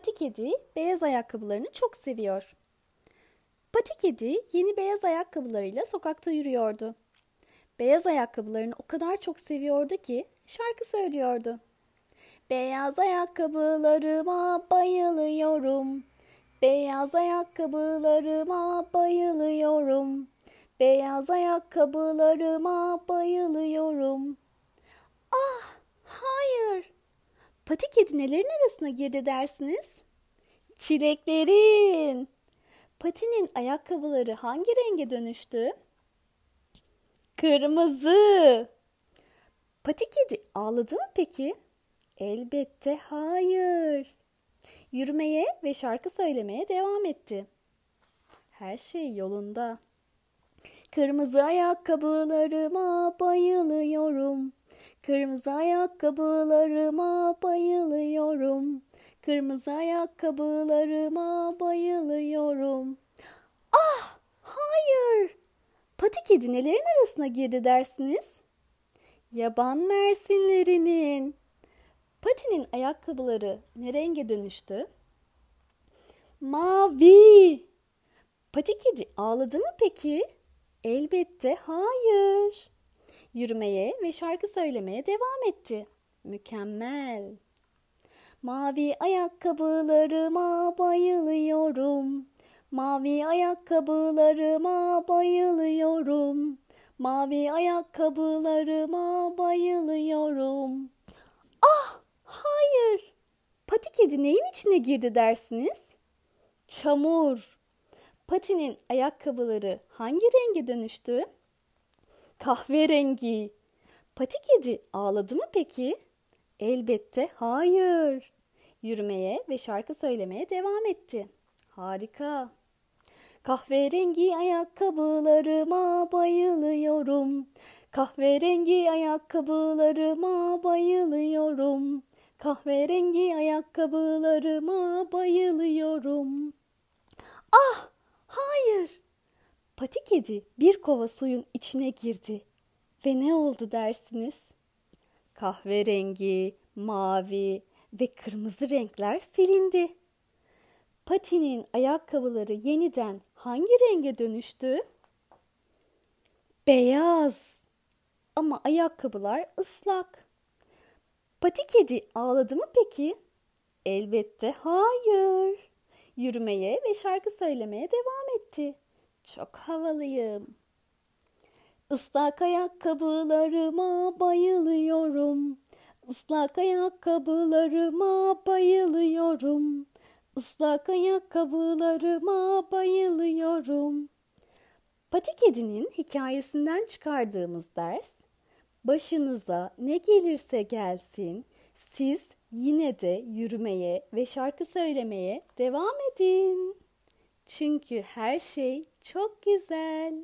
Pati kedi beyaz ayakkabılarını çok seviyor. Pati kedi yeni beyaz ayakkabılarıyla sokakta yürüyordu. Beyaz ayakkabılarını o kadar çok seviyordu ki şarkı söylüyordu. Beyaz ayakkabılarıma bayılıyorum. Beyaz ayakkabılarıma bayılıyorum. Beyaz ayakkabılarıma bayılıyorum. Ah, hayır. Pati kedi nelerin arasına girdi dersiniz? Çileklerin. Patinin ayakkabıları hangi renge dönüştü? Kırmızı. Pati kedi ağladı mı peki? Elbette hayır. Yürümeye ve şarkı söylemeye devam etti. Her şey yolunda. Kırmızı ayakkabılarıma bayılıyorum. Kırmızı ayakkabılarıma bayılıyorum. Kırmızı ayakkabılarıma bayılıyorum. Ah, hayır. Pati kedi nelerin arasına girdi dersiniz? Yaban mersinlerinin. Patinin ayakkabıları ne renge dönüştü? Mavi. Pati kedi ağladı mı peki? Elbette hayır. Yürümeye ve şarkı söylemeye devam etti. Mükemmel. Mavi ayakkabılarıma bayılıyorum. Mavi ayakkabılarıma bayılıyorum. Mavi ayakkabılarıma bayılıyorum. Ah, hayır. Pati kedi neyin içine girdi dersiniz? Çamur. Patinin ayakkabıları hangi renge dönüştü? Kahverengi. Pati kedi ağladı mı peki? Elbette hayır. Yürümeye ve şarkı söylemeye devam etti. Harika. Kahverengi ayakkabılarıma bayılıyorum. Kahverengi ayakkabılarıma bayılıyorum. Kahverengi ayakkabılarıma bayılıyorum. Ah. Pati kedi bir kova suyun içine girdi. Ve ne oldu dersiniz? Kahverengi, mavi ve kırmızı renkler silindi. Pati'nin ayakkabıları yeniden hangi renge dönüştü? Beyaz. Ama ayakkabılar ıslak. Pati kedi ağladı mı peki? Elbette hayır. Yürümeye ve şarkı söylemeye devam etti. Çok havalıyım. Islak ayakkabılarıma bayılıyorum. Islak ayakkabılarıma bayılıyorum. Islak ayakkabılarıma bayılıyorum. Pati kedinin hikayesinden çıkardığımız ders, başınıza ne gelirse gelsin, siz yine de yürümeye ve şarkı söylemeye devam edin. Çünkü her şey çok güzel.